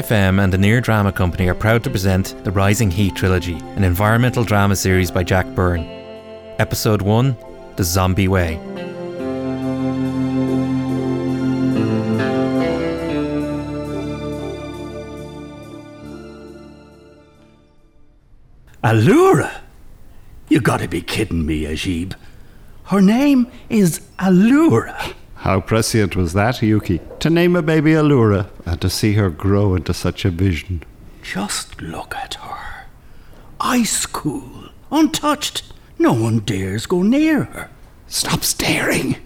Near FM and the Near Drama Company are proud to present the Rising Heat trilogy, an environmental drama series by Jack Byrne. Episode 1 The Zombie Way. Allura? You gotta be kidding me, Ajib. Her name is Allura. How prescient was that, Yuki? To name a baby Allura and to see her grow into such a vision. Just look at her. Ice cool, untouched. No one dares go near her. Stop staring.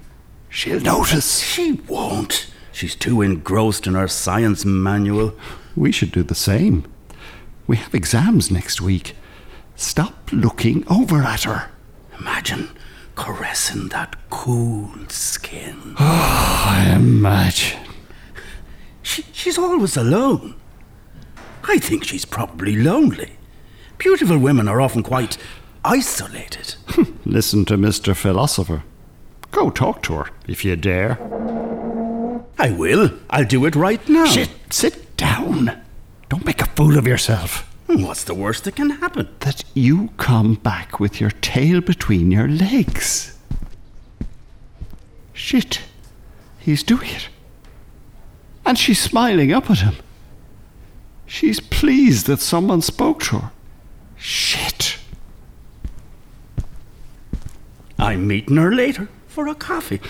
She'll notice. She won't. She's too engrossed in her science manual. We should do the same. We have exams next week. Stop looking over at her. Imagine caressing that cool skin. Oh, I imagine. She, she's always alone. I think she's probably lonely. Beautiful women are often quite isolated. Listen to Mr. Philosopher. Go talk to her, if you dare. I will. I'll do it right now. Shit, sit down. Don't make a fool of yourself. What's the worst that can happen? That you come back with your tail between your legs. Shit, he's doing it. And she's smiling up at him. She's pleased that someone spoke to her. Shit. I'm meeting her later for a coffee.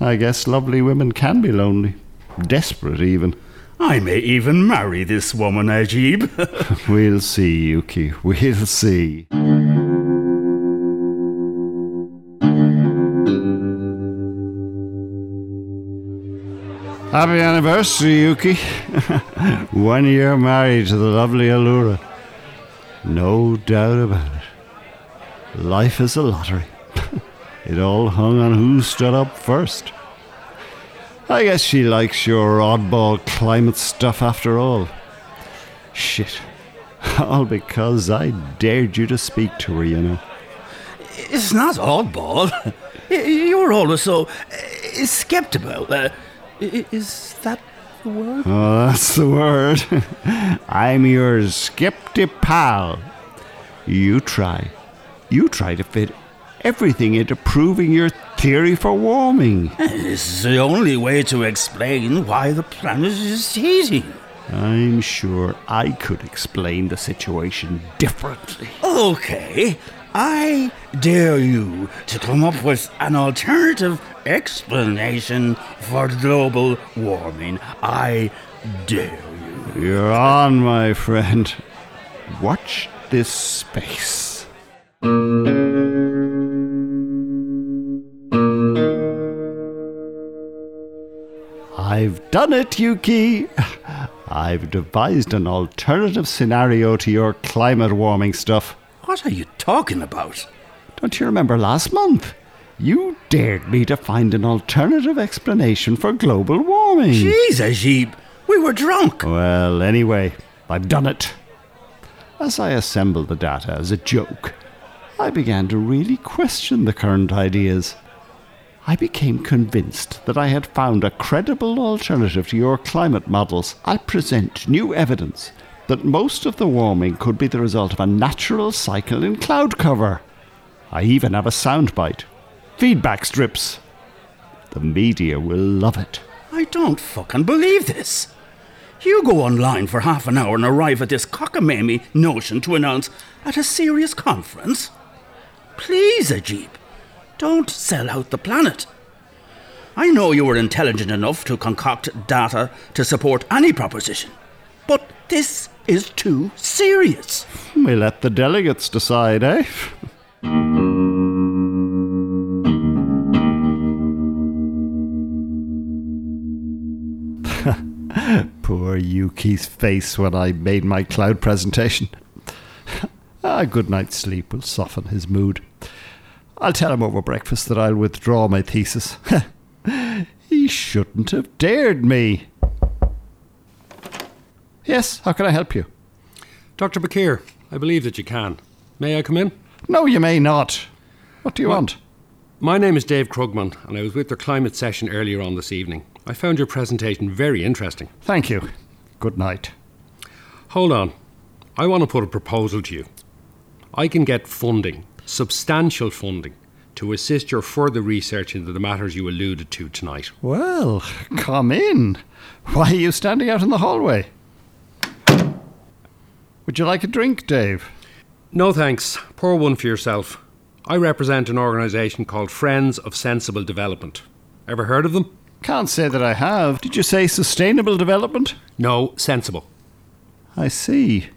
I guess lovely women can be lonely. Desperate, even. I may even marry this woman, Ajib. We'll see, Yuki. We'll see. Happy anniversary, Yuki. One year married to the lovely Allura. No doubt about it. Life is a lottery. it all hung on who stood up first. I guess she likes your oddball climate stuff after all. Shit. All because I dared you to speak to her, you know. it's not oddball. You're always so uh, skeptical. Uh, i- is that the word? Oh, that's the word. I'm your skeptic pal. You try. You try to fit everything into proving your theory for warming. This is the only way to explain why the planet is heating. I'm sure I could explain the situation differently. Okay, I dare you to come up with an alternative explanation for global warming. I dare you. You're on, my friend. Watch this space. I've done it, Yuki. I've devised an alternative scenario to your climate warming stuff. What are you talking about? Don't you remember last month? You dared me to find an alternative explanation for global warming. Jeez, Ajib, we were drunk. Well, anyway, I've done it. As I assembled the data as a joke, I began to really question the current ideas. I became convinced that I had found a credible alternative to your climate models. I present new evidence that most of the warming could be the result of a natural cycle in cloud cover. I even have a soundbite. Feedback strips. The media will love it. I don't fucking believe this. You go online for half an hour and arrive at this cockamamie notion to announce at a serious conference? Please, Ajib, don't sell out the planet. I know you were intelligent enough to concoct data to support any proposition, but this is too serious. We let the delegates decide, eh? Poor Yuki's face when I made my cloud presentation. A good night's sleep will soften his mood. I'll tell him over breakfast that I'll withdraw my thesis. he shouldn't have dared me. Yes, how can I help you? Dr. Bakir, I believe that you can. May I come in? No, you may not. What do you What? want? My name is Dave Krugman, and I was with the climate session earlier on this evening. I found your presentation very interesting. Thank you. Good night. Hold on. I want to put a proposal to you. I can get funding, substantial funding, to assist your further research into the matters you alluded to tonight. Well, come in. Why are you standing out in the hallway? Would you like a drink, Dave? No thanks. Pour one for yourself. I represent an organisation called Friends of Sensible Development. Ever heard of them? Can't say that I have. Did you say sustainable development? No, sensible. I see.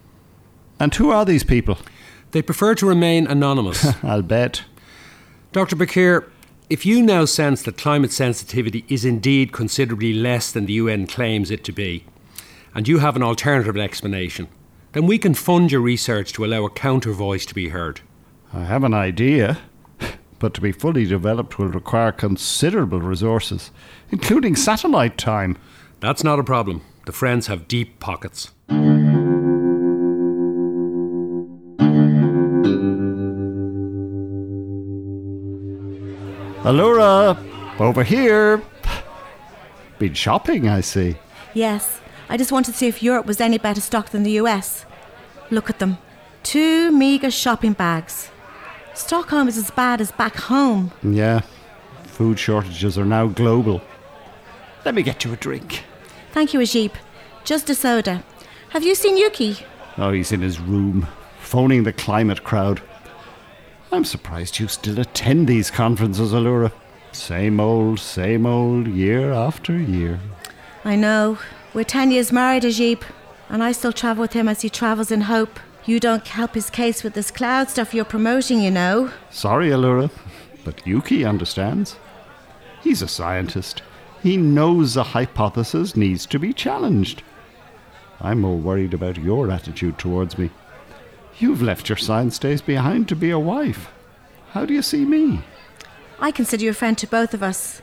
And who are these people? They prefer to remain anonymous. I'll bet. Dr. Bakir, if you now sense that climate sensitivity is indeed considerably less than the UN claims it to be, and you have an alternative explanation, then we can fund your research to allow a counter voice to be heard. I have an idea, but to be fully developed will require considerable resources, including satellite time. That's not a problem. The Friends have deep pockets. Allura, over here. Been shopping, I see. Yes, I just wanted to see if Europe was any better stocked than the US. Look at them. Two meagre shopping bags. Stockholm is as bad as back home. Yeah, food shortages are now global. Let me get you a drink. Thank you, Ajib. Just a soda. Have you seen Yuki? Oh, he's in his room, phoning the climate crowd. I'm surprised you still attend these conferences, Allura. Same old, same old, year after year. I know. We're 10 years married, Ajib, and I still travel with him as he travels in hope. You don't help his case with this cloud stuff you're promoting, you know. Sorry, Allura, but Yuki understands. He's a scientist. He knows a hypothesis needs to be challenged. I'm more worried about your attitude towards me. You've left your science days behind to be a wife. How do you see me? I consider you a friend to both of us.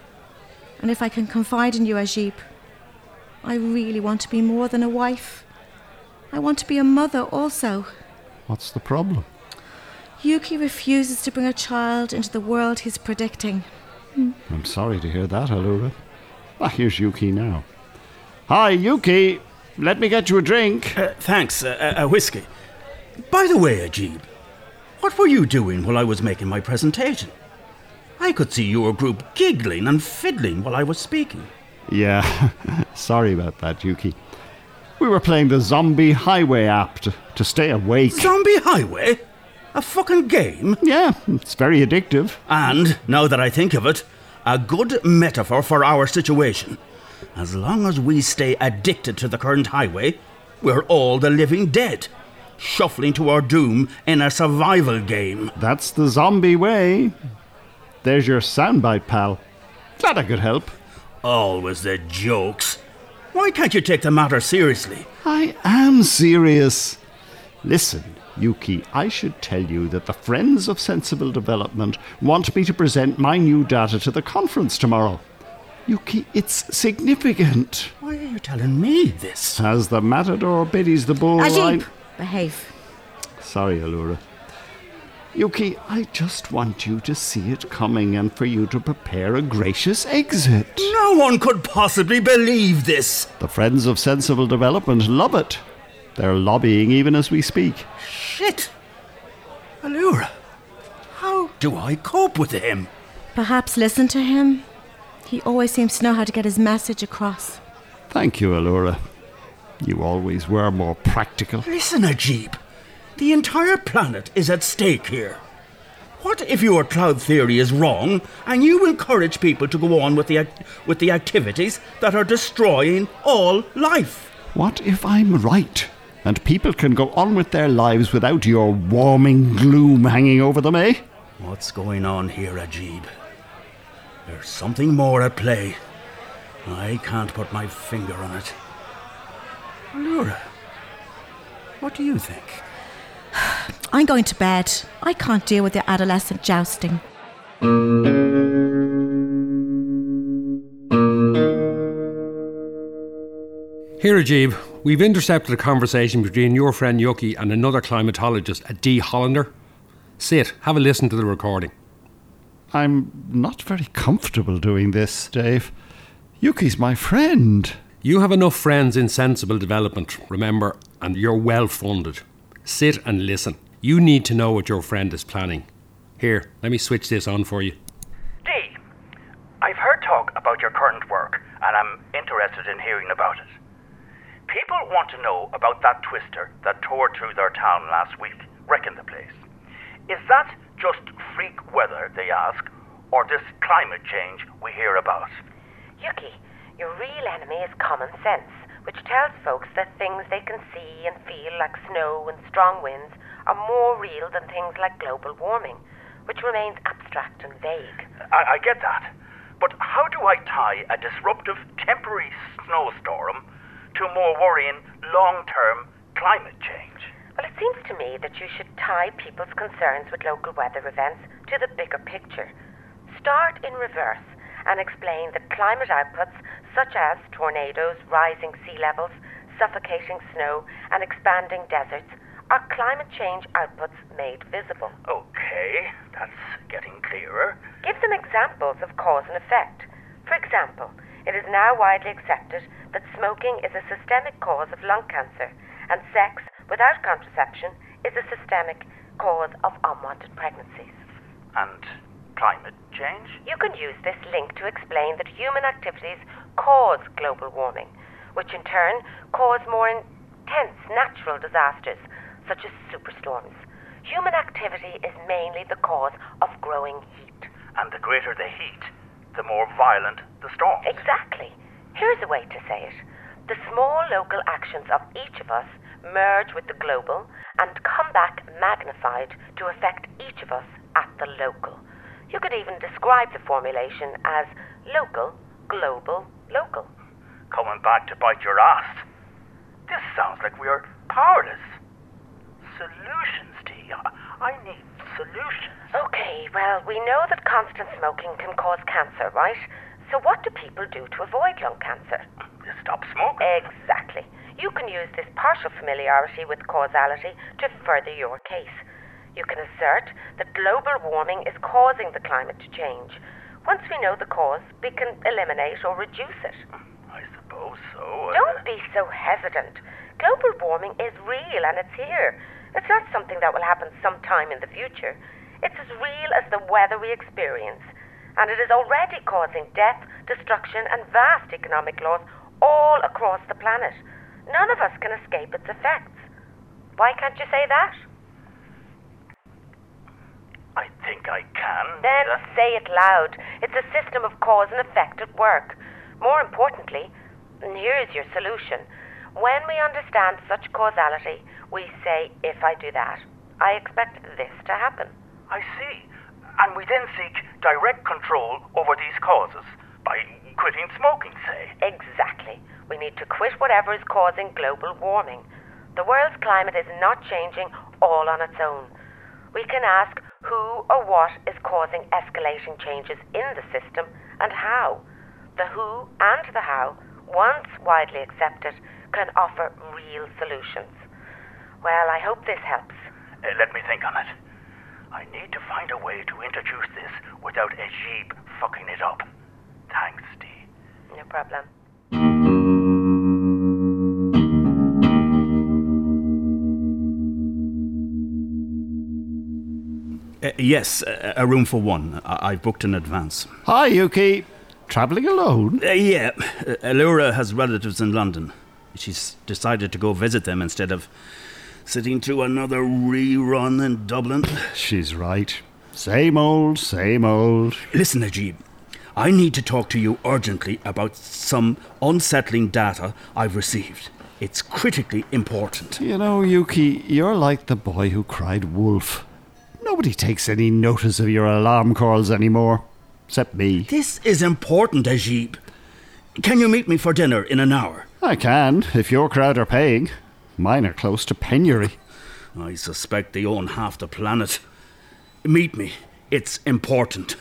And if I can confide in you, Ajib, I really want to be more than a wife. I want to be a mother also. What's the problem? Yuki refuses to bring a child into the world he's predicting. I'm sorry to hear that, Allura. Ah, here's Yuki now. Hi, Yuki. Let me get you a drink. Uh, thanks, uh, a whiskey. By the way, Ajib, what were you doing while I was making my presentation? I could see your group giggling and fiddling while I was speaking. Yeah, sorry about that, Yuki. We were playing the Zombie Highway app to, to stay awake. Zombie Highway? A fucking game? yeah, it's very addictive. And, now that I think of it, a good metaphor for our situation. As long as we stay addicted to the current highway, we're all the living dead, shuffling to our doom in a survival game. That's the zombie way. There's your soundbite, pal. Glad I could help. Always the jokes. Why can't you take the matter seriously? I am serious. Listen, Yuki, I should tell you that the Friends of Sensible Development want me to present my new data to the conference tomorrow. Yuki, it's significant. Why are you telling me this? As the matador biddies the bull. Ajib, I- behave. Sorry, Allura. Yuki, I just want you to see it coming and for you to prepare a gracious exit. No one could possibly believe this. The Friends of Sensible Development love it. They're lobbying even as we speak. Shit. Allura, how do I cope with him? Perhaps listen to him. He always seems to know how to get his message across. Thank you, Allura. You always were more practical. Listen, Ajib. The entire planet is at stake here. What if your cloud theory is wrong and you encourage people to go on with the, with the activities that are destroying all life? What if I'm right? And people can go on with their lives without your warming gloom hanging over them, eh? What's going on here, Ajib? There's something more at play. I can't put my finger on it. Allura, what do you think? I'm going to bed. I can't deal with your adolescent jousting. Here, Ajib, we've intercepted a conversation between your friend Yuki and another climatologist, a Dee Hollander. Sit, have a listen to the recording. I'm not very comfortable doing this, Dave. Yuki's my friend. You have enough friends in sensible development, remember, and you're well funded. Sit and listen. You need to know what your friend is planning. Here, let me switch this on for you. Dee, I've heard talk about your current work, and I'm interested in hearing about it. People want to know about that twister that tore through their town last week, wrecking the place. Is that just freak weather, they ask, or this climate change we hear about? Yuki, your real enemy is common sense, which tells folks that things they can see and feel, like snow and strong winds, are more real than things like global warming, which remains abstract and vague. I, I get that. But how do I tie a disruptive temporary snowstorm to more worrying long term climate change? Well, it seems to me that you should tie people's concerns with local weather events to the bigger picture. Start in reverse and explain that climate outputs such as tornadoes, rising sea levels, suffocating snow, and expanding deserts are climate change outputs made visible. Okay, that's getting clearer. Give them examples of cause and effect. For example, it is now widely accepted that smoking is a systemic cause of lung cancer, and sex without contraception is a systemic cause of unwanted pregnancies. And climate change? You can use this link to explain that human activities cause global warming, which in turn cause more intense natural disasters, such as superstorms. Human activity is mainly the cause of growing heat. And the greater the heat, the more violent the storm. Exactly. Here's a way to say it the small local actions of each of us merge with the global and come back magnified to affect each of us at the local. You could even describe the formulation as local, global, local. Coming back to bite your ass. This sounds like we are powerless. Solutions, Dee. I need solutions. Okay, well, we know that constant smoking can cause cancer, right? So, what do people do to avoid lung cancer? Stop smoking. Exactly. You can use this partial familiarity with causality to further your case. You can assert that global warming is causing the climate to change. Once we know the cause, we can eliminate or reduce it. I suppose so. Don't be so hesitant. Global warming is real and it's here. It's not something that will happen sometime in the future. It's as real as the weather we experience. And it is already causing death, destruction, and vast economic loss all across the planet. None of us can escape its effects. Why can't you say that? I think I can. Then Uh, say it loud. It's a system of cause and effect at work. More importantly, and here's your solution. When we understand such causality, we say, if I do that, I expect this to happen. I see. And we then seek direct control over these causes by quitting smoking, say. Exactly. We need to quit whatever is causing global warming. The world's climate is not changing all on its own. We can ask who or what is causing escalating changes in the system and how. The who and the how, once widely accepted, can offer real solutions. Well, I hope this helps. Uh, let me think on it. I need to find a way to introduce this without Ajib fucking it up. Thanks, Dee. No problem. Uh, yes, a, a room for one. I, I've booked in advance. Hi, Yuki. Travelling alone? Uh, yeah, uh, Allura has relatives in London. She's decided to go visit them instead of sitting through another rerun in Dublin. She's right. Same old, same old. Listen, Ajib, I need to talk to you urgently about some unsettling data I've received. It's critically important. You know, Yuki, you're like the boy who cried wolf. Nobody takes any notice of your alarm calls anymore, except me. This is important, Ajib. Can you meet me for dinner in an hour? I can, if your crowd are paying. Mine are close to penury. I suspect they own half the planet. Meet me. It's important.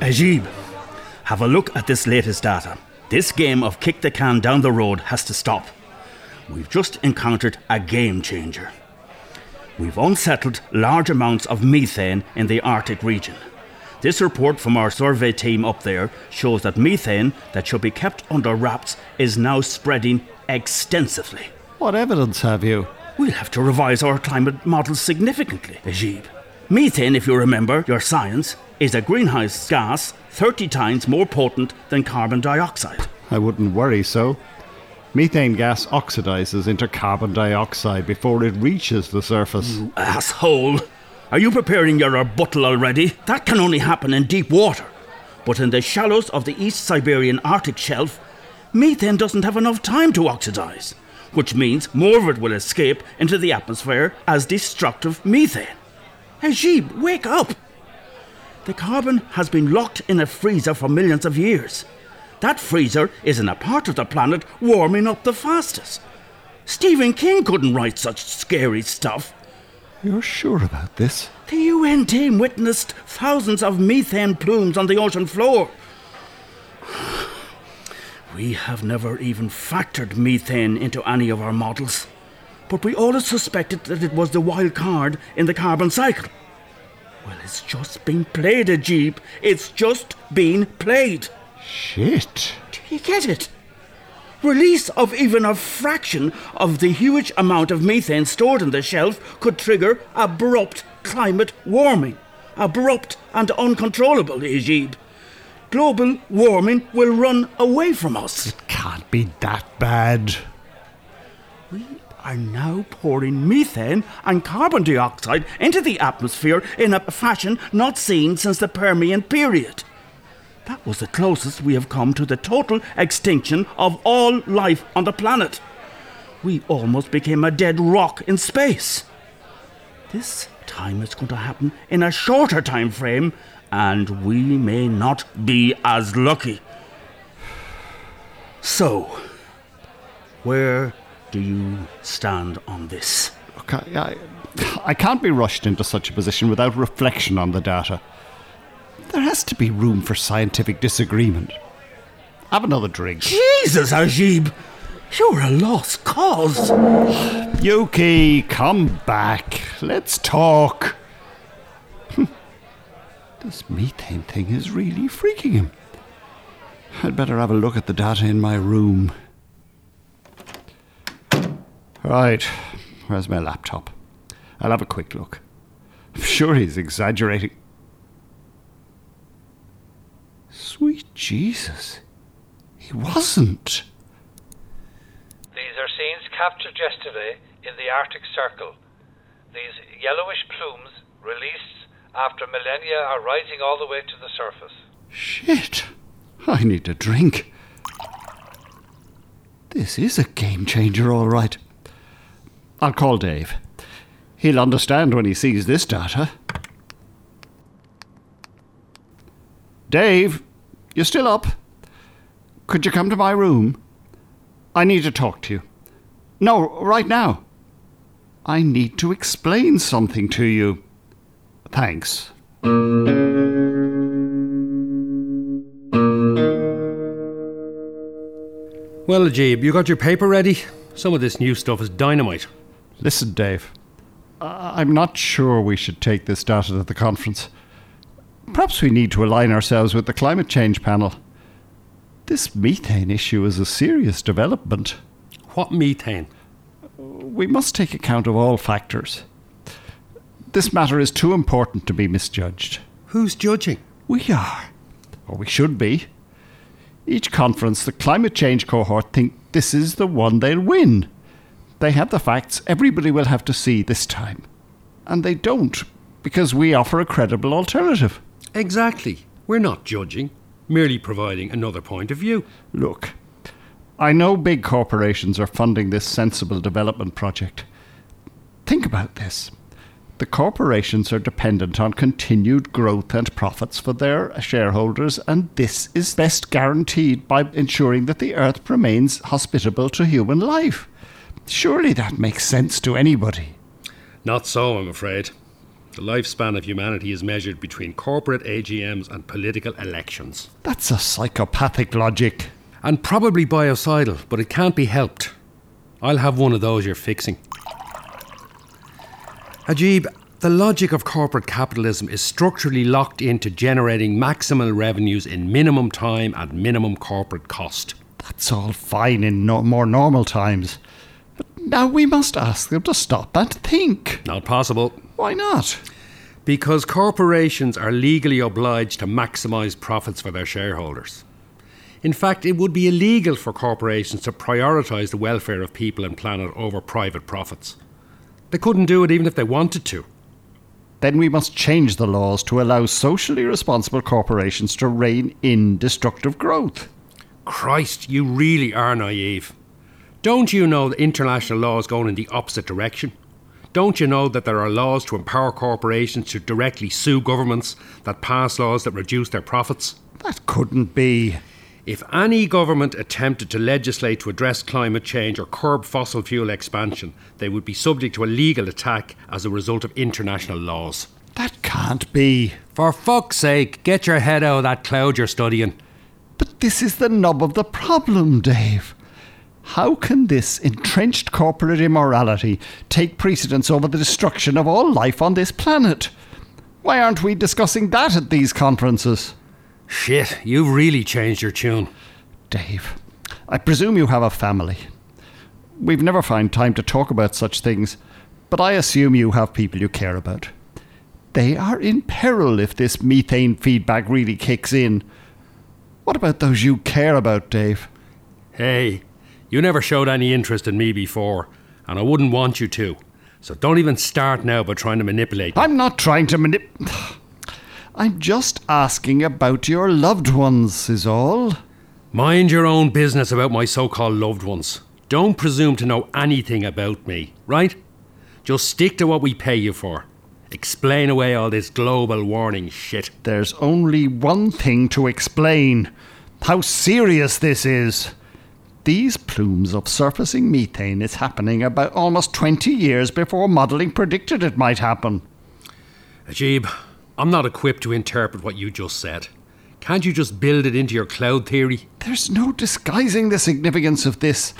Ajib, have a look at this latest data. This game of kick the can down the road has to stop. We've just encountered a game changer. We've unsettled large amounts of methane in the Arctic region. This report from our survey team up there shows that methane that should be kept under wraps is now spreading extensively. What evidence have you? We'll have to revise our climate models significantly, Ajib. Methane, if you remember your science, is a greenhouse gas 30 times more potent than carbon dioxide. I wouldn't worry so. Methane gas oxidizes into carbon dioxide before it reaches the surface. You asshole! Are you preparing your rebuttal already? That can only happen in deep water. But in the shallows of the East Siberian Arctic shelf, methane doesn't have enough time to oxidize, which means more of it will escape into the atmosphere as destructive methane. Ajib, wake up! The carbon has been locked in a freezer for millions of years. That freezer is in a part of the planet warming up the fastest. Stephen King couldn't write such scary stuff. You're sure about this? The UN team witnessed thousands of methane plumes on the ocean floor. We have never even factored methane into any of our models, but we always suspected that it was the wild card in the carbon cycle. Well, it's just been played, Ajib. It's just been played. Shit. Do you get it? Release of even a fraction of the huge amount of methane stored in the shelf could trigger abrupt climate warming. Abrupt and uncontrollable, Ajib. Global warming will run away from us. It can't be that bad. Are now pouring methane and carbon dioxide into the atmosphere in a fashion not seen since the Permian period. That was the closest we have come to the total extinction of all life on the planet. We almost became a dead rock in space. This time it's going to happen in a shorter time frame, and we may not be as lucky. So, where do you stand on this? Okay, I, I can't be rushed into such a position without reflection on the data. There has to be room for scientific disagreement. Have another drink. Jesus, Ajib! You're a lost cause. Yuki, come back. Let's talk. Hmm. this methane thing is really freaking him. I'd better have a look at the data in my room. Right, where's my laptop? I'll have a quick look. I'm sure he's exaggerating. Sweet Jesus. He wasn't. These are scenes captured yesterday in the Arctic Circle. These yellowish plumes, released after millennia, are rising all the way to the surface. Shit. I need a drink. This is a game changer, all right. I'll call Dave. He'll understand when he sees this data. Dave, you're still up? Could you come to my room? I need to talk to you. No, right now. I need to explain something to you. Thanks. Well, Ajib, you got your paper ready? Some of this new stuff is dynamite. Listen, Dave. I- I'm not sure we should take this data to the conference. Perhaps we need to align ourselves with the climate change panel. This methane issue is a serious development. What methane? We must take account of all factors. This matter is too important to be misjudged. Who's judging? We are, or we should be. Each conference, the climate change cohort think this is the one they'll win. They have the facts everybody will have to see this time. And they don't, because we offer a credible alternative. Exactly. We're not judging, merely providing another point of view. Look, I know big corporations are funding this sensible development project. Think about this. The corporations are dependent on continued growth and profits for their shareholders, and this is best guaranteed by ensuring that the Earth remains hospitable to human life. Surely that makes sense to anybody. Not so, I'm afraid. The lifespan of humanity is measured between corporate AGMs and political elections. That's a psychopathic logic. And probably biocidal, but it can't be helped. I'll have one of those you're fixing. Ajib, the logic of corporate capitalism is structurally locked into generating maximal revenues in minimum time and minimum corporate cost. That's all fine in no- more normal times. Now we must ask them to stop and think. Not possible. Why not? Because corporations are legally obliged to maximise profits for their shareholders. In fact, it would be illegal for corporations to prioritise the welfare of people and planet over private profits. They couldn't do it even if they wanted to. Then we must change the laws to allow socially responsible corporations to rein in destructive growth. Christ, you really are naive. Don't you know that international law is going in the opposite direction? Don't you know that there are laws to empower corporations to directly sue governments that pass laws that reduce their profits? That couldn't be. If any government attempted to legislate to address climate change or curb fossil fuel expansion, they would be subject to a legal attack as a result of international laws. That can't be. For fuck's sake, get your head out of that cloud you're studying. But this is the nub of the problem, Dave. How can this entrenched corporate immorality take precedence over the destruction of all life on this planet? Why aren't we discussing that at these conferences? Shit, you've really changed your tune. Dave, I presume you have a family. We've never found time to talk about such things, but I assume you have people you care about. They are in peril if this methane feedback really kicks in. What about those you care about, Dave? Hey, you never showed any interest in me before, and I wouldn't want you to. So don't even start now by trying to manipulate me. I'm not trying to manip. I'm just asking about your loved ones, is all. Mind your own business about my so called loved ones. Don't presume to know anything about me, right? Just stick to what we pay you for. Explain away all this global warning shit. There's only one thing to explain how serious this is. These plumes of surfacing methane is happening about almost 20 years before modelling predicted it might happen. Ajib, I'm not equipped to interpret what you just said. Can't you just build it into your cloud theory? There's no disguising the significance of this.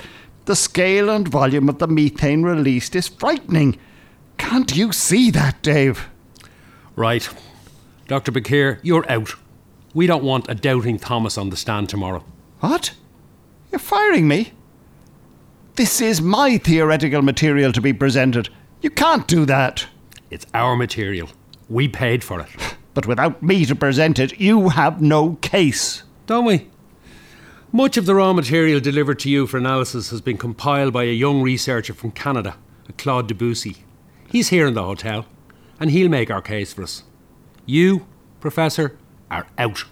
The scale and volume of the methane released is frightening. Can't you see that, Dave? Right. Dr. Bakir, you're out. We don't want a doubting Thomas on the stand tomorrow. What? You're firing me? This is my theoretical material to be presented. You can't do that. It's our material. We paid for it. But without me to present it, you have no case. Don't we? Much of the raw material delivered to you for analysis has been compiled by a young researcher from Canada, a Claude Debussy. He's here in the hotel, and he'll make our case for us. You, Professor, are out.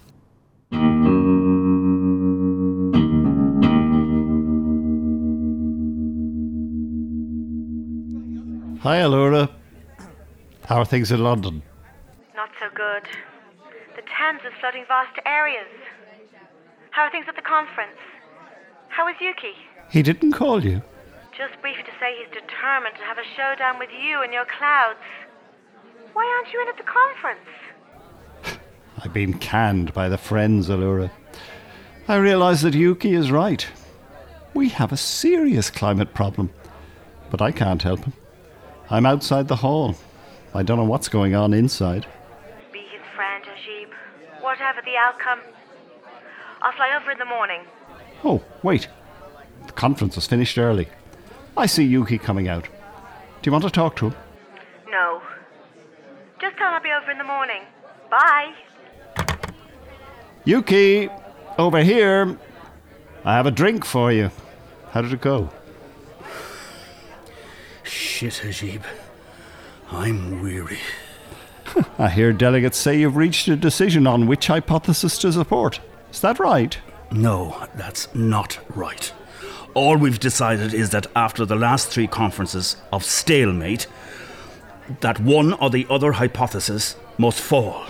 Hi, Allura. How are things in London? Not so good. The Thames is flooding vast areas. How are things at the conference? How is Yuki? He didn't call you. Just brief to say he's determined to have a showdown with you and your clouds. Why aren't you in at the conference? I've been canned by the friends, Allura. I realize that Yuki is right. We have a serious climate problem. But I can't help him. I'm outside the hall. I don't know what's going on inside. Be his friend, Ajib. Whatever the outcome. I'll fly over in the morning. Oh, wait. The conference was finished early. I see Yuki coming out. Do you want to talk to him? No. Just tell him I'll be over in the morning. Bye. Yuki, over here. I have a drink for you. How did it go? Shit, Ajib. I'm weary. I hear delegates say you've reached a decision on which hypothesis to support. Is that right? No, that's not right. All we've decided is that after the last three conferences of stalemate, that one or the other hypothesis must fall.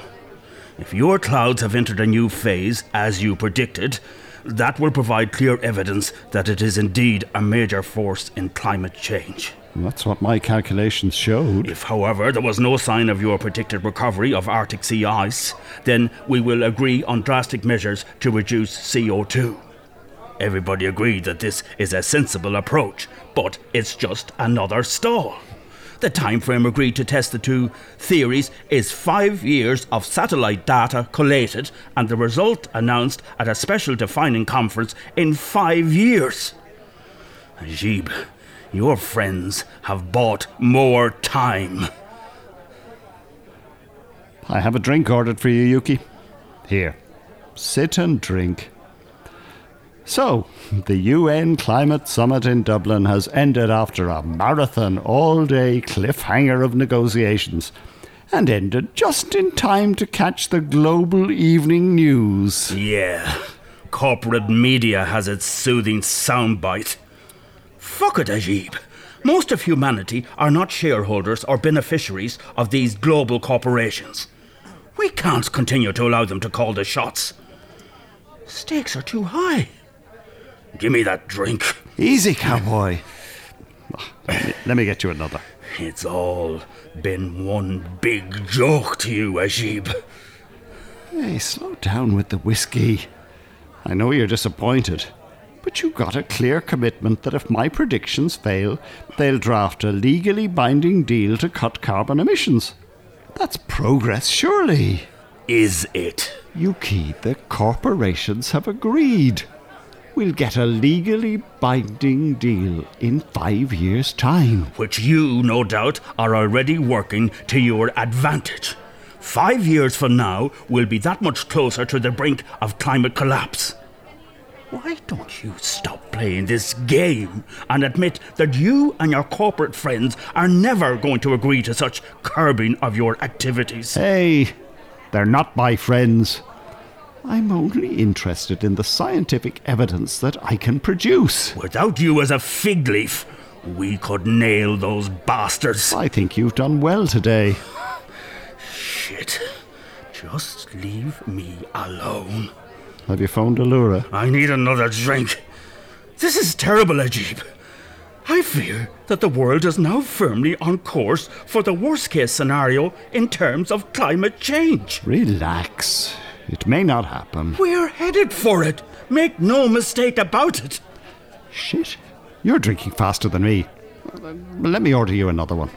If your clouds have entered a new phase, as you predicted, that will provide clear evidence that it is indeed a major force in climate change. That's what my calculations showed. If, however, there was no sign of your predicted recovery of Arctic sea ice, then we will agree on drastic measures to reduce CO2. Everybody agreed that this is a sensible approach, but it's just another stall. The time frame agreed to test the two theories is five years of satellite data collated and the result announced at a special defining conference in five years. Ajib, your friends have bought more time. I have a drink ordered for you, Yuki. Here, sit and drink. So, the UN Climate Summit in Dublin has ended after a marathon all day cliffhanger of negotiations and ended just in time to catch the global evening news. Yeah, corporate media has its soothing soundbite. Fuck it, Ajib. Most of humanity are not shareholders or beneficiaries of these global corporations. We can't continue to allow them to call the shots. Stakes are too high. Give me that drink. Easy, cowboy. Let me, get you another. It's all been one big joke to you, Ajib. Hey, slow down with the whiskey. I know you're disappointed, but you got a clear commitment that if my predictions fail, they'll draft a legally binding deal to cut carbon emissions. That's progress, surely. Is it? Yuki, the corporations have agreed. We'll get a legally binding deal in five years' time. Which you, no doubt, are already working to your advantage. Five years from now, we'll be that much closer to the brink of climate collapse. Why don't you stop playing this game and admit that you and your corporate friends are never going to agree to such curbing of your activities? Hey, they're not my friends. I'm only interested in the scientific evidence that I can produce. Without you as a fig leaf, we could nail those bastards. I think you've done well today. Shit. Just leave me alone. Have you phoned Allura? I need another drink. This is terrible, Ajib. I fear that the world is now firmly on course for the worst case scenario in terms of climate change. Relax. It may not happen. We're headed for it. Make no mistake about it. Shit. You're drinking faster than me. Let me order you another one.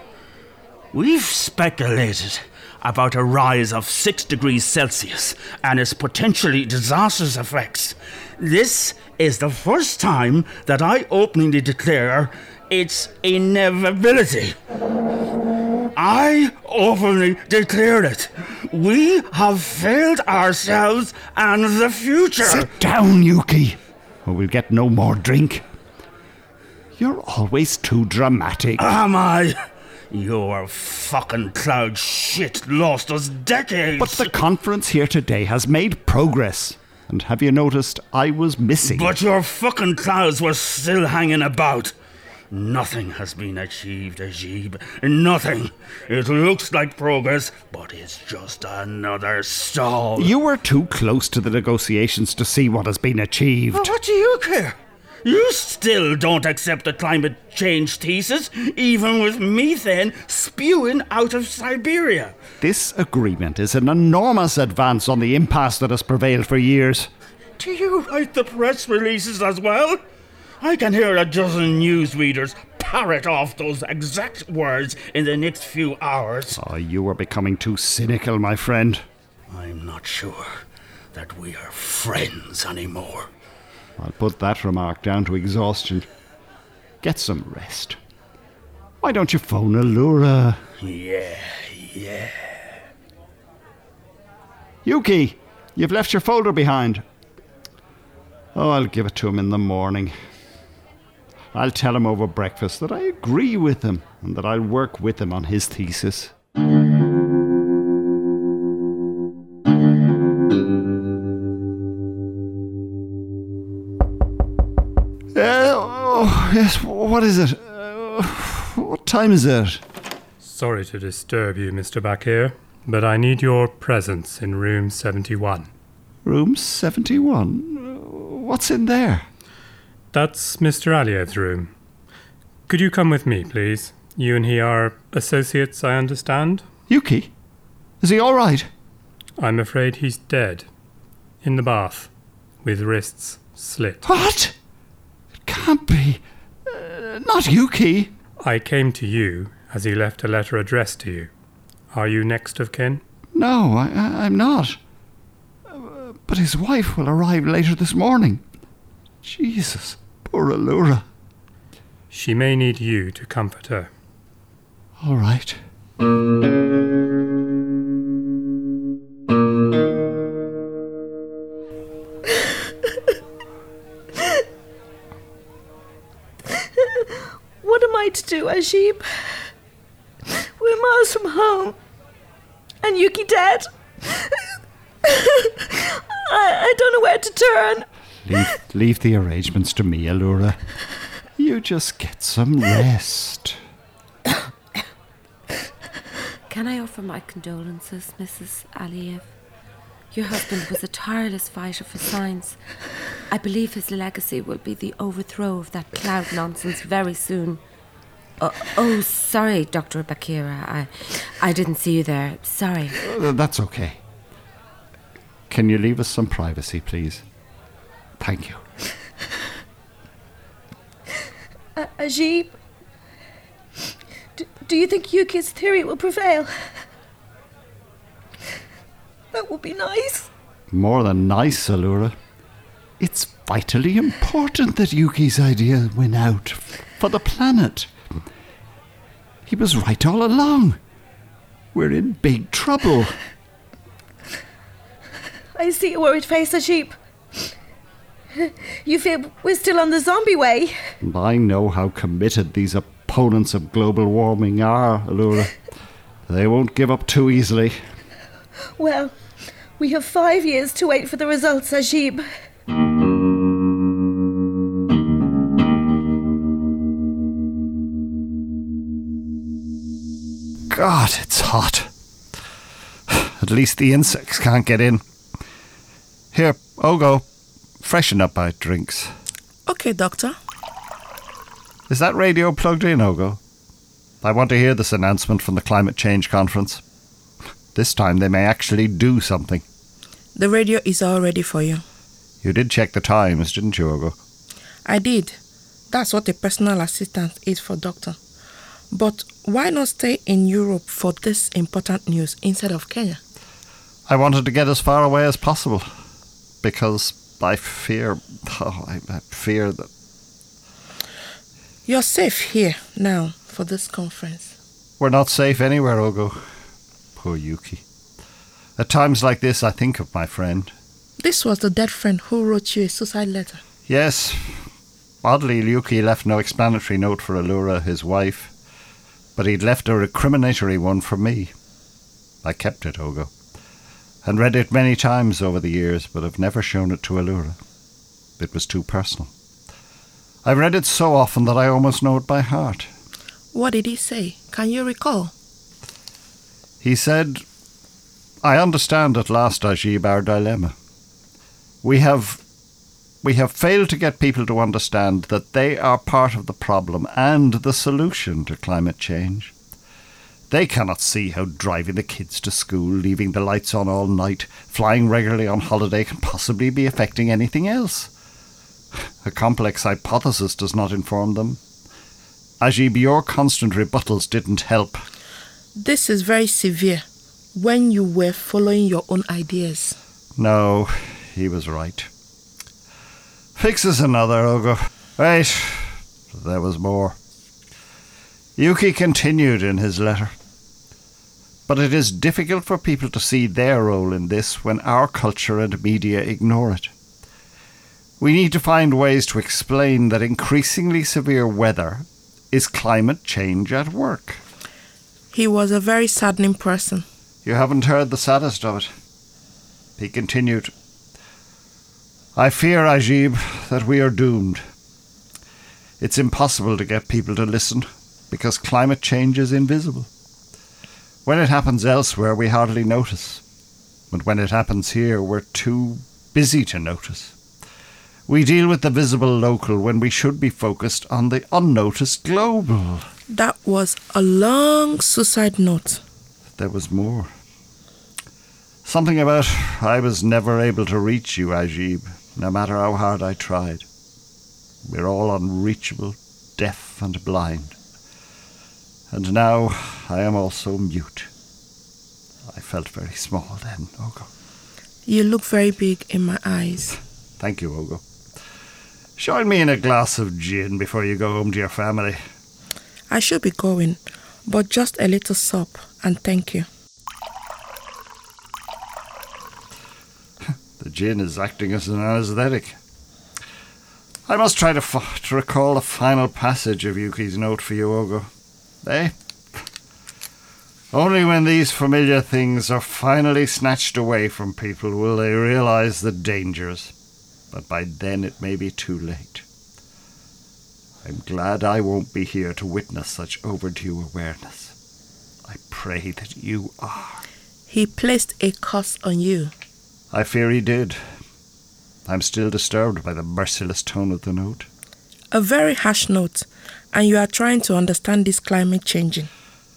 We've speculated about a rise of 6 degrees Celsius and its potentially disastrous effects. This is the first time that I openly declare its inevitability. I openly declare it. We have failed ourselves and the future. Sit down, Yuki, or we'll get no more drink. You're always too dramatic. Am I? Your fucking cloud shit lost us decades. But the conference here today has made progress. And have you noticed I was missing? But your fucking clouds were still hanging about. Nothing has been achieved, Ajib. Nothing. It looks like progress, but it's just another stall. You were too close to the negotiations to see what has been achieved. Well, what do you care? You still don't accept the climate change thesis, even with methane spewing out of Siberia. This agreement is an enormous advance on the impasse that has prevailed for years. Do you write the press releases as well? I can hear a dozen newsreaders parrot off those exact words in the next few hours. Oh, you are becoming too cynical, my friend. I'm not sure that we are friends anymore. I'll put that remark down to exhaustion. Get some rest. Why don't you phone Allura? Yeah, yeah. Yuki, you've left your folder behind. Oh, I'll give it to him in the morning. I'll tell him over breakfast that I agree with him and that I'll work with him on his thesis. Yes, what is it? Uh, what time is it? Sorry to disturb you, Mr. Bakir, but I need your presence in room 71. Room 71? Uh, What's in there? That's Mr. Aliev's room. Could you come with me, please? You and he are associates, I understand? Yuki? Is he all right? I'm afraid he's dead. In the bath, with wrists slit. What? It can't be. Uh, not Yuki. I came to you Has he left a letter addressed to you? Are you next of kin? No, I, I, I'm not. Uh, But his wife will arrive later this morning. Jesus, poor Allura. She may need you to comfort her. All right. Ajib? We're miles from home. And Yuki dead. I, I don't know where to turn. Leave, leave the arrangements to me, Allura. You just get some rest. Can I offer my condolences, Mrs. Aliyev? Your husband was a tireless fighter for science. I believe his legacy will be the overthrow of that cloud nonsense very soon. Oh, oh sorry, Dr. Bakira. I, I didn't see you there. Sorry. Uh, That's okay. Can you leave us some privacy, please? Thank you. Uh, Ajib, do, do you think Yuki's theory will prevail? That would be nice. More than nice, Allura. It's vitally important that Yuki's idea win out for the planet. He was right all along. We're in big trouble. I see your worried face, Ajib. You feel we're still on the zombie way. And I know how committed these opponents of global warming are, Allura. They won't give up too easily. Well, we have five years to wait for the results, Ajib. God, it's hot. At least the insects can't get in. Here, Ogo, freshen up our drinks. Okay, Doctor. Is that radio plugged in, Ogo? I want to hear this announcement from the climate change conference. This time they may actually do something. The radio is all ready for you. You did check the times, didn't you, Ogo? I did. That's what a personal assistant is for, Doctor. But why not stay in Europe for this important news instead of Kenya? I wanted to get as far away as possible because I fear, oh, I, I fear that You're safe here now for this conference. we're not safe anywhere, Ogo. Poor Yuki. At times like this, I think of my friend. This was the dead friend who wrote you a suicide letter. Yes, oddly, Yuki left no explanatory note for Allura, his wife, but he'd left a recriminatory one for me. I kept it, Ogo, and read it many times over the years, but have never shown it to Allura. It was too personal. I've read it so often that I almost know it by heart. What did he say? Can you recall? He said, I understand at last, Ajib, our dilemma. We have we have failed to get people to understand that they are part of the problem and the solution to climate change. They cannot see how driving the kids to school, leaving the lights on all night, flying regularly on holiday can possibly be affecting anything else. A complex hypothesis does not inform them. Ajib, your constant rebuttals didn't help. This is very severe when you were following your own ideas. No, he was right. Fix us another, Ogo. Wait, there was more. Yuki continued in his letter. But it is difficult for people to see their role in this when our culture and media ignore it. We need to find ways to explain that increasingly severe weather is climate change at work. He was a very saddening person. You haven't heard the saddest of it. He continued, I fear, Ajib, that we are doomed. It's impossible to get people to listen because climate change is invisible. When it happens elsewhere, we hardly notice. But when it happens here, we're too busy to notice. We deal with the visible local when we should be focused on the unnoticed global. That was a long suicide note. There was more. Something about I was never able to reach you, Ajib, no matter how hard I tried. We're all unreachable, deaf and blind. And now I am also mute. I felt very small then, Ogo. You look very big in my eyes. Thank you, Ogo. Join me in a glass of gin before you go home to your family. I should be going, but just a little sup and thank you. The gin is acting as an anesthetic. I must try to, f- to recall the final passage of Yuki's note for you, Ogo. Eh? Only when these familiar things are finally snatched away from people will they realize the dangers. But by then it may be too late. I'm glad I won't be here to witness such overdue awareness. I pray that you are. He placed a curse on you. I fear he did. I'm still disturbed by the merciless tone of the note. A very harsh note, and you are trying to understand this climate changing.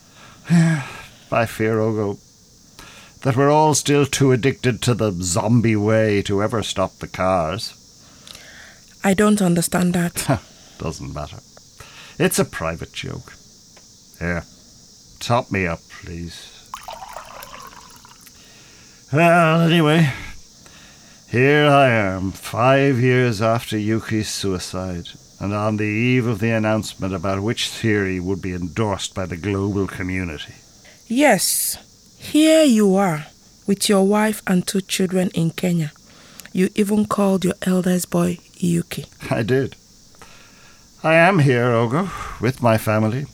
I fear, Ogo, that we're all still too addicted to the zombie way to ever stop the cars. I don't understand that. Doesn't matter. It's a private joke. Here, top me up, please. Well, anyway, here I am, five years after Yuki's suicide, and on the eve of the announcement about which theory would be endorsed by the global community. Yes, here you are, with your wife and two children in Kenya. You even called your eldest boy Yuki. I did. I am here, Ogo, with my family,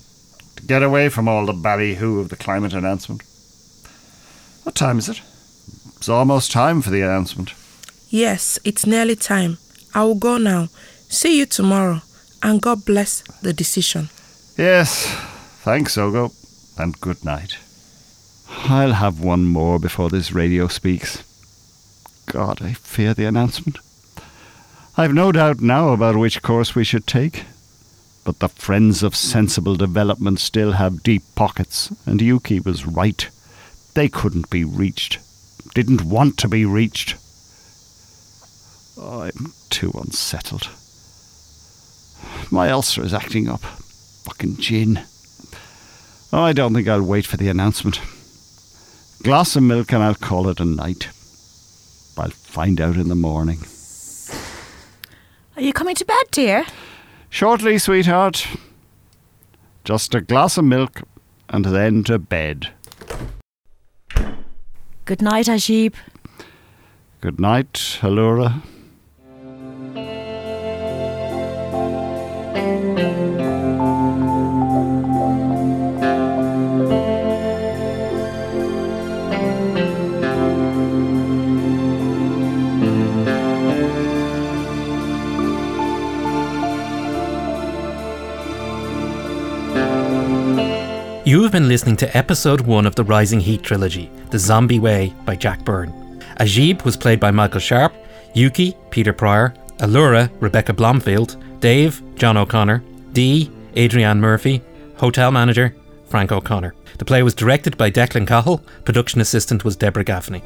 to get away from all the ballyhoo of the climate announcement. What time is it? It's almost time for the announcement. Yes, it's nearly time. I will go now. See you tomorrow, and God bless the decision. Yes, thanks, Ogo, and good night. I'll have one more before this radio speaks. God, I fear the announcement. I've no doubt now about which course we should take. But the friends of sensible development still have deep pockets, and Yuki was right. They couldn't be reached. Didn't want to be reached. I'm too unsettled. My ulcer is acting up. Fucking gin. I don't think I'll wait for the announcement. Glass of milk and I'll call it a night. I'll find out in the morning. Are you coming to bed, dear? Shortly, sweetheart. Just a glass of milk and then to bed. Good night, Ajib. Good night, Allura. You have been listening to episode one of the Rising Heat trilogy, The Zombie Way by Jack Byrne. Ajib was played by Michael Sharp, Yuki, Peter Prior, Allura, Rebecca Blomfield, Dave, John O'Connor, Dee, Adrianne Murphy, Hotel Manager, Frank O'Connor. The play was directed by Declan Cahill, production assistant was Deborah Gaffney.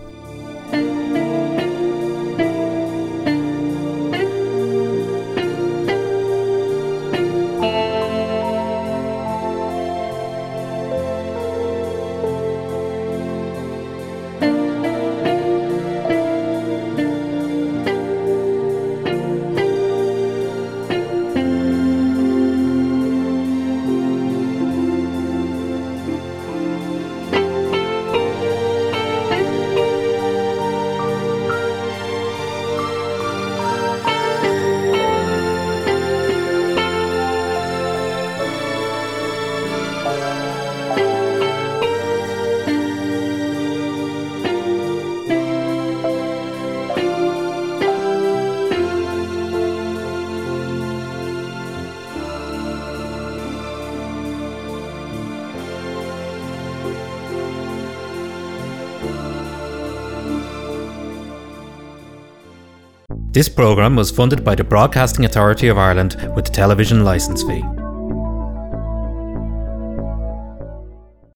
This programme was funded by the Broadcasting Authority of Ireland with the television licence fee.